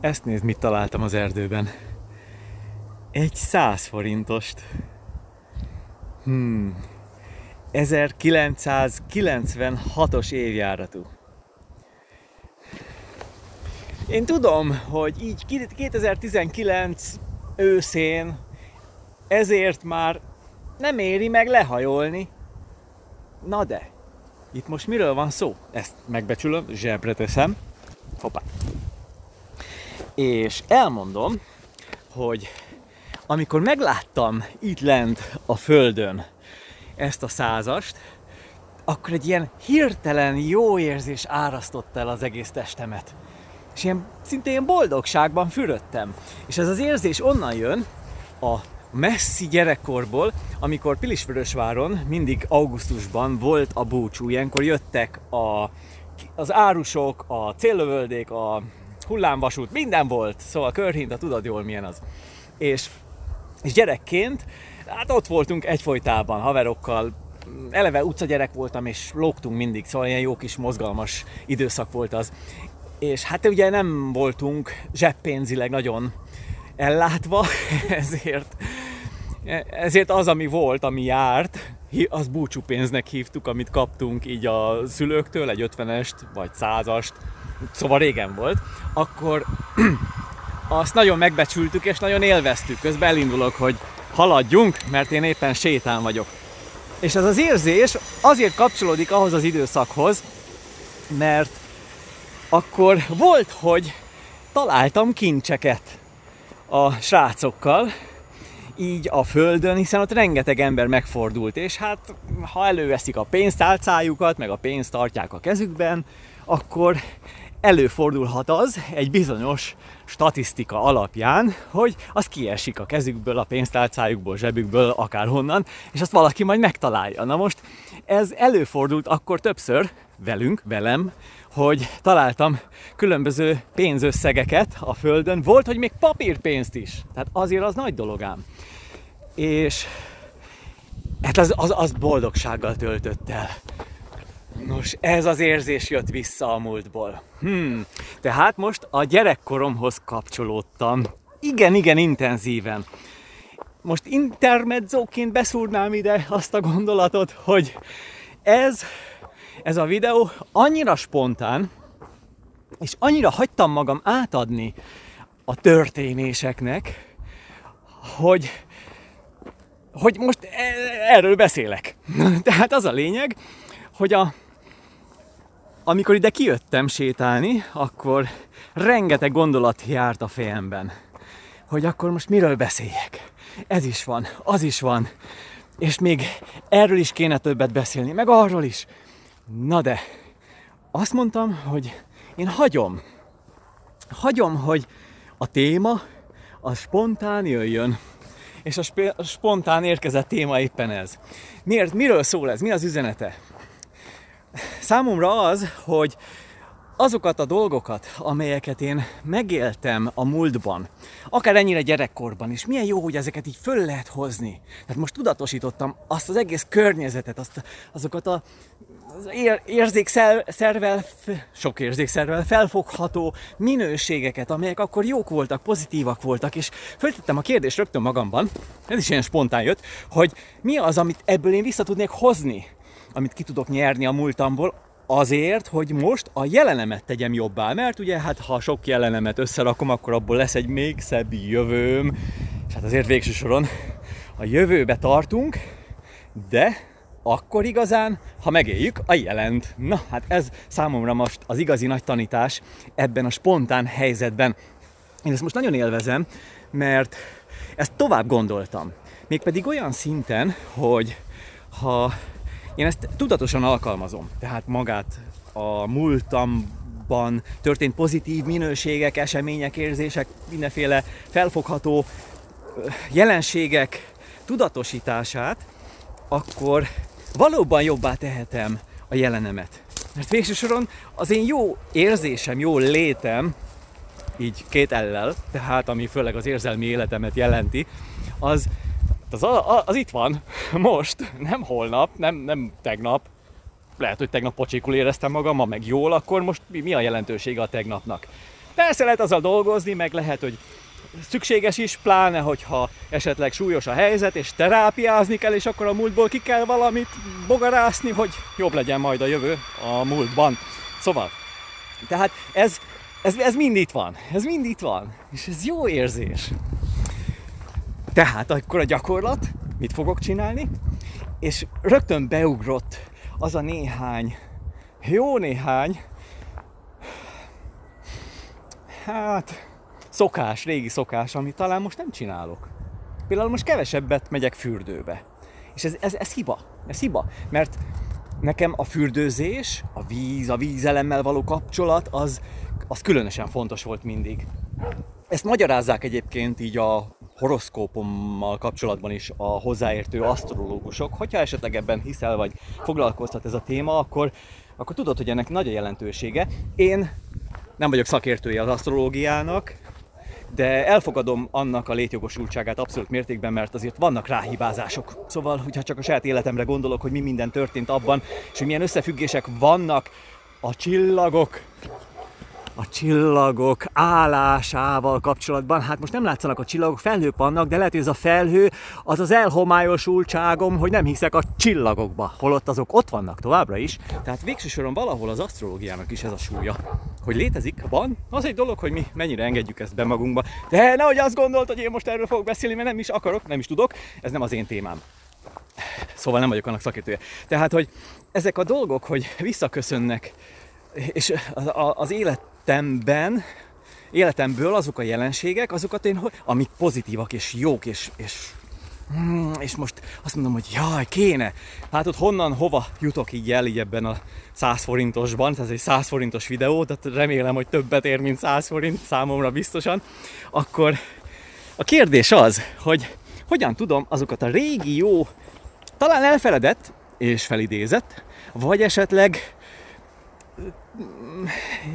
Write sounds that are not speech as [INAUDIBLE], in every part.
Ezt nézd, mit találtam az erdőben. Egy száz forintost. Hmm. 1996-os évjáratú. Én tudom, hogy így 2019 őszén ezért már nem éri meg lehajolni. Na de, itt most miről van szó? Ezt megbecsülöm, zsebre teszem. Hoppá. És elmondom, hogy amikor megláttam itt lent a földön ezt a százast, akkor egy ilyen hirtelen jó érzés árasztotta el az egész testemet. És ilyen, szinte ilyen boldogságban fürödtem. És ez az érzés onnan jön, a messzi gyerekkorból, amikor Pilisvörösváron mindig augusztusban volt a búcsú, ilyenkor jöttek a, az árusok, a céllövöldék, a hullámvasút, minden volt, szóval körhinta, tudod jól milyen az. És, és gyerekként, hát ott voltunk egyfolytában, haverokkal, eleve utcagyerek voltam, és lógtunk mindig, szóval ilyen jó kis mozgalmas időszak volt az. És hát ugye nem voltunk zseppénzileg nagyon ellátva, [LAUGHS] ezért, ezért az, ami volt, ami járt, az búcsúpénznek hívtuk, amit kaptunk így a szülőktől, egy 50-est, vagy 100-ast, szóval régen volt, akkor [CLEARS THROAT] azt nagyon megbecsültük és nagyon élveztük. Közben elindulok, hogy haladjunk, mert én éppen sétán vagyok. És ez az érzés azért kapcsolódik ahhoz az időszakhoz, mert akkor volt, hogy találtam kincseket a srácokkal, így a földön, hiszen ott rengeteg ember megfordult, és hát ha előveszik a pénztálcájukat, meg a pénzt tartják a kezükben, akkor előfordulhat az egy bizonyos statisztika alapján, hogy az kiesik a kezükből, a pénztárcájukból, zsebükből, akárhonnan, és azt valaki majd megtalálja. Na most ez előfordult akkor többször velünk, velem, hogy találtam különböző pénzösszegeket a földön. Volt, hogy még papírpénzt is. Tehát azért az nagy dolog ám. És hát az, az, az boldogsággal töltött el. Nos, ez az érzés jött vissza a múltból. Hmm. Tehát most a gyerekkoromhoz kapcsolódtam. Igen, igen, intenzíven. Most intermedzóként beszúrnám ide azt a gondolatot, hogy ez ez a videó annyira spontán, és annyira hagytam magam átadni a történéseknek, hogy, hogy most e- erről beszélek. [LAUGHS] Tehát az a lényeg, hogy a, amikor ide kijöttem sétálni, akkor rengeteg gondolat járt a fejemben. Hogy akkor most miről beszéljek? Ez is van, az is van. És még erről is kéne többet beszélni, meg arról is. Na de, azt mondtam, hogy én hagyom. Hagyom, hogy a téma a spontán jöjjön. És a, sp- a spontán érkezett téma éppen ez. Miért? Miről szól ez? Mi az üzenete? Számomra az, hogy azokat a dolgokat, amelyeket én megéltem a múltban, akár ennyire gyerekkorban is, milyen jó, hogy ezeket így föl lehet hozni. Tehát most tudatosítottam azt az egész környezetet, azt, azokat a az ér, érzékszervel, sok érzékszervel felfogható minőségeket, amelyek akkor jók voltak, pozitívak voltak, és föltettem a kérdést rögtön magamban, ez is ilyen spontán jött, hogy mi az, amit ebből én vissza tudnék hozni, amit ki tudok nyerni a múltamból, azért, hogy most a jelenemet tegyem jobbá, mert ugye hát ha sok jelenemet összerakom, akkor abból lesz egy még szebb jövőm, és hát azért végső soron a jövőbe tartunk, de akkor igazán, ha megéljük a jelent. Na, hát ez számomra most az igazi nagy tanítás ebben a spontán helyzetben. Én ezt most nagyon élvezem, mert ezt tovább gondoltam. Mégpedig olyan szinten, hogy ha én ezt tudatosan alkalmazom, tehát magát a múltamban történt pozitív minőségek, események, érzések, mindenféle felfogható jelenségek tudatosítását, akkor valóban jobbá tehetem a jelenemet. Mert végső soron az én jó érzésem, jó létem, így két ellel, tehát ami főleg az érzelmi életemet jelenti, az, az, az, az itt van, [LAUGHS] most, nem holnap, nem, nem tegnap, lehet, hogy tegnap pocsékul éreztem magam, ma meg jól, akkor most mi, mi a jelentősége a tegnapnak? Persze lehet azzal dolgozni, meg lehet, hogy szükséges is, pláne, hogyha esetleg súlyos a helyzet, és terápiázni kell, és akkor a múltból ki kell valamit bogarászni, hogy jobb legyen majd a jövő a múltban. Szóval, tehát ez, ez, ez mind itt van, ez mind itt van, és ez jó érzés. Tehát akkor a gyakorlat, mit fogok csinálni, és rögtön beugrott az a néhány, jó néhány, hát szokás, régi szokás, amit talán most nem csinálok. Például most kevesebbet megyek fürdőbe. És ez, ez, ez hiba. Ez hiba. Mert nekem a fürdőzés, a víz, a vízelemmel való kapcsolat, az, az különösen fontos volt mindig. Ezt magyarázzák egyébként így a horoszkópommal kapcsolatban is a hozzáértő asztrológusok. Hogyha esetleg ebben hiszel, vagy foglalkoztat ez a téma, akkor, akkor tudod, hogy ennek nagy a jelentősége. Én nem vagyok szakértője az asztrológiának, de elfogadom annak a létjogosultságát abszolút mértékben, mert azért vannak ráhibázások. Szóval, hogyha csak a saját életemre gondolok, hogy mi minden történt abban, és hogy milyen összefüggések vannak a csillagok a csillagok állásával kapcsolatban. Hát most nem látszanak a csillagok, felhők vannak, de lehet, hogy ez a felhő az az elhomályosultságom, hogy nem hiszek a csillagokba, holott azok ott vannak továbbra is. Tehát végső soron valahol az asztrológiának is ez a súlya. Hogy létezik, van, az egy dolog, hogy mi mennyire engedjük ezt be magunkba. De nehogy azt gondolt, hogy én most erről fogok beszélni, mert nem is akarok, nem is tudok, ez nem az én témám. Szóval nem vagyok annak szakértője. Tehát, hogy ezek a dolgok, hogy visszaköszönnek, és az élet életemben, életemből azok a jelenségek, azokat én, amik pozitívak és jók, és, és hmm, és most azt mondom, hogy jaj, kéne. Hát ott honnan, hova jutok így el így ebben a 100 forintosban, ez egy 100 forintos videó, tehát remélem, hogy többet ér, mint 100 forint számomra biztosan. Akkor a kérdés az, hogy hogyan tudom azokat a régi jó, talán elfeledett és felidézett, vagy esetleg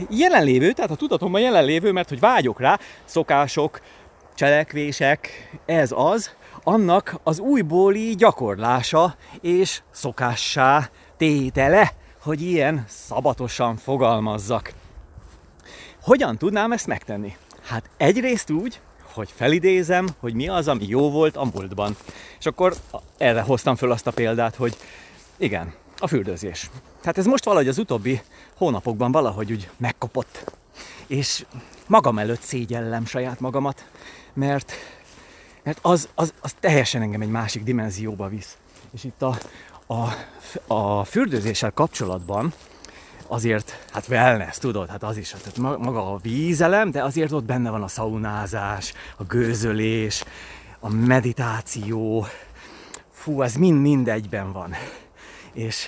jelenlévő, tehát a tudatomban jelenlévő, mert hogy vágyok rá, szokások, cselekvések, ez az, annak az újbóli gyakorlása és szokássá tétele, hogy ilyen szabatosan fogalmazzak. Hogyan tudnám ezt megtenni? Hát egyrészt úgy, hogy felidézem, hogy mi az, ami jó volt a múltban. És akkor erre hoztam föl azt a példát, hogy igen, a fürdőzés. Tehát ez most valahogy az utóbbi hónapokban valahogy úgy megkopott. És magam előtt szégyellem saját magamat, mert, mert az, az, az teljesen engem egy másik dimenzióba visz. És itt a, a, a fürdőzéssel kapcsolatban azért, hát wellness, tudod, hát az is, tehát maga a vízelem, de azért ott benne van a szaunázás, a gőzölés, a meditáció, fú, ez mind-mind egyben van. És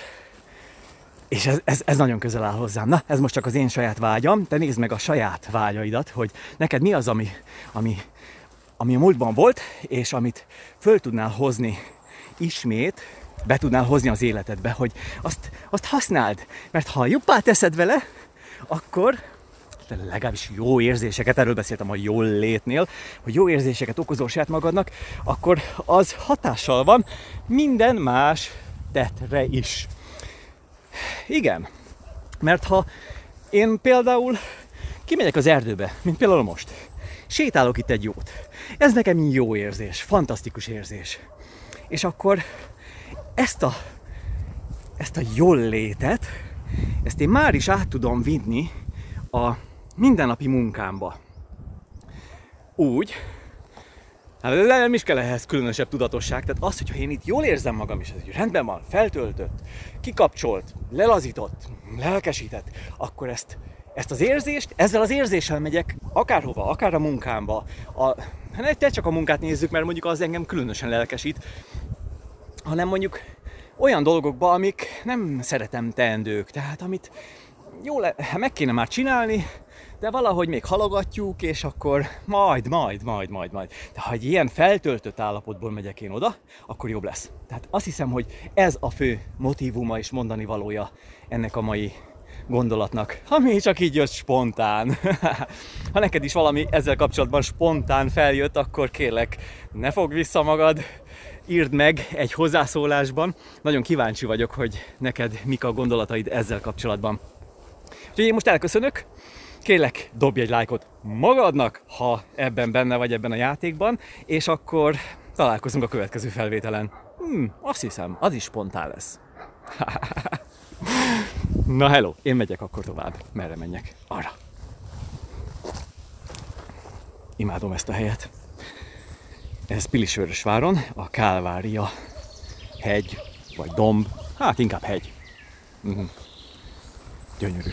és ez, ez, ez nagyon közel áll hozzám. Na, ez most csak az én saját vágyam, te nézd meg a saját vágyaidat, hogy neked mi az, ami, ami, ami a múltban volt, és amit föl tudnál hozni ismét, be tudnál hozni az életedbe, hogy azt, azt használd. Mert ha jobbá teszed vele, akkor legalábbis jó érzéseket, erről beszéltem a jól létnél, hogy jó érzéseket okozol saját magadnak, akkor az hatással van minden más tettre is. Igen. Mert ha én például kimegyek az erdőbe, mint például most, sétálok itt egy jót. Ez nekem jó érzés, fantasztikus érzés. És akkor ezt a, ezt a jól létet, ezt én már is át tudom vinni a mindennapi munkámba. Úgy, Hát nem is kell ehhez különösebb tudatosság. Tehát az, hogyha én itt jól érzem magam, és ez hogy rendben van, feltöltött, kikapcsolt, lelazított, lelkesített, akkor ezt, ezt az érzést, ezzel az érzéssel megyek akárhova, akár a munkámba. A, hát ne csak a munkát nézzük, mert mondjuk az engem különösen lelkesít, hanem mondjuk olyan dolgokba, amik nem szeretem teendők, tehát amit jó le, meg kéne már csinálni, de valahogy még halogatjuk, és akkor majd, majd, majd, majd, majd. De ha egy ilyen feltöltött állapotból megyek én oda, akkor jobb lesz. Tehát azt hiszem, hogy ez a fő motivuma és mondani valója ennek a mai gondolatnak, ami csak így jött spontán. [LAUGHS] ha neked is valami ezzel kapcsolatban spontán feljött, akkor kérlek, ne fog vissza magad, írd meg egy hozzászólásban. Nagyon kíváncsi vagyok, hogy neked mik a gondolataid ezzel kapcsolatban. Úgyhogy én most elköszönök, kérlek, dobj egy lájkot magadnak, ha ebben benne vagy ebben a játékban, és akkor találkozunk a következő felvételen. Hmm, azt hiszem, az is spontán lesz. [LAUGHS] Na hello, én megyek akkor tovább. Merre menjek? Arra. Imádom ezt a helyet. Ez Pilisvörösváron, a Kálvária hegy, vagy domb, hát inkább hegy. Mm. Gyönyörű.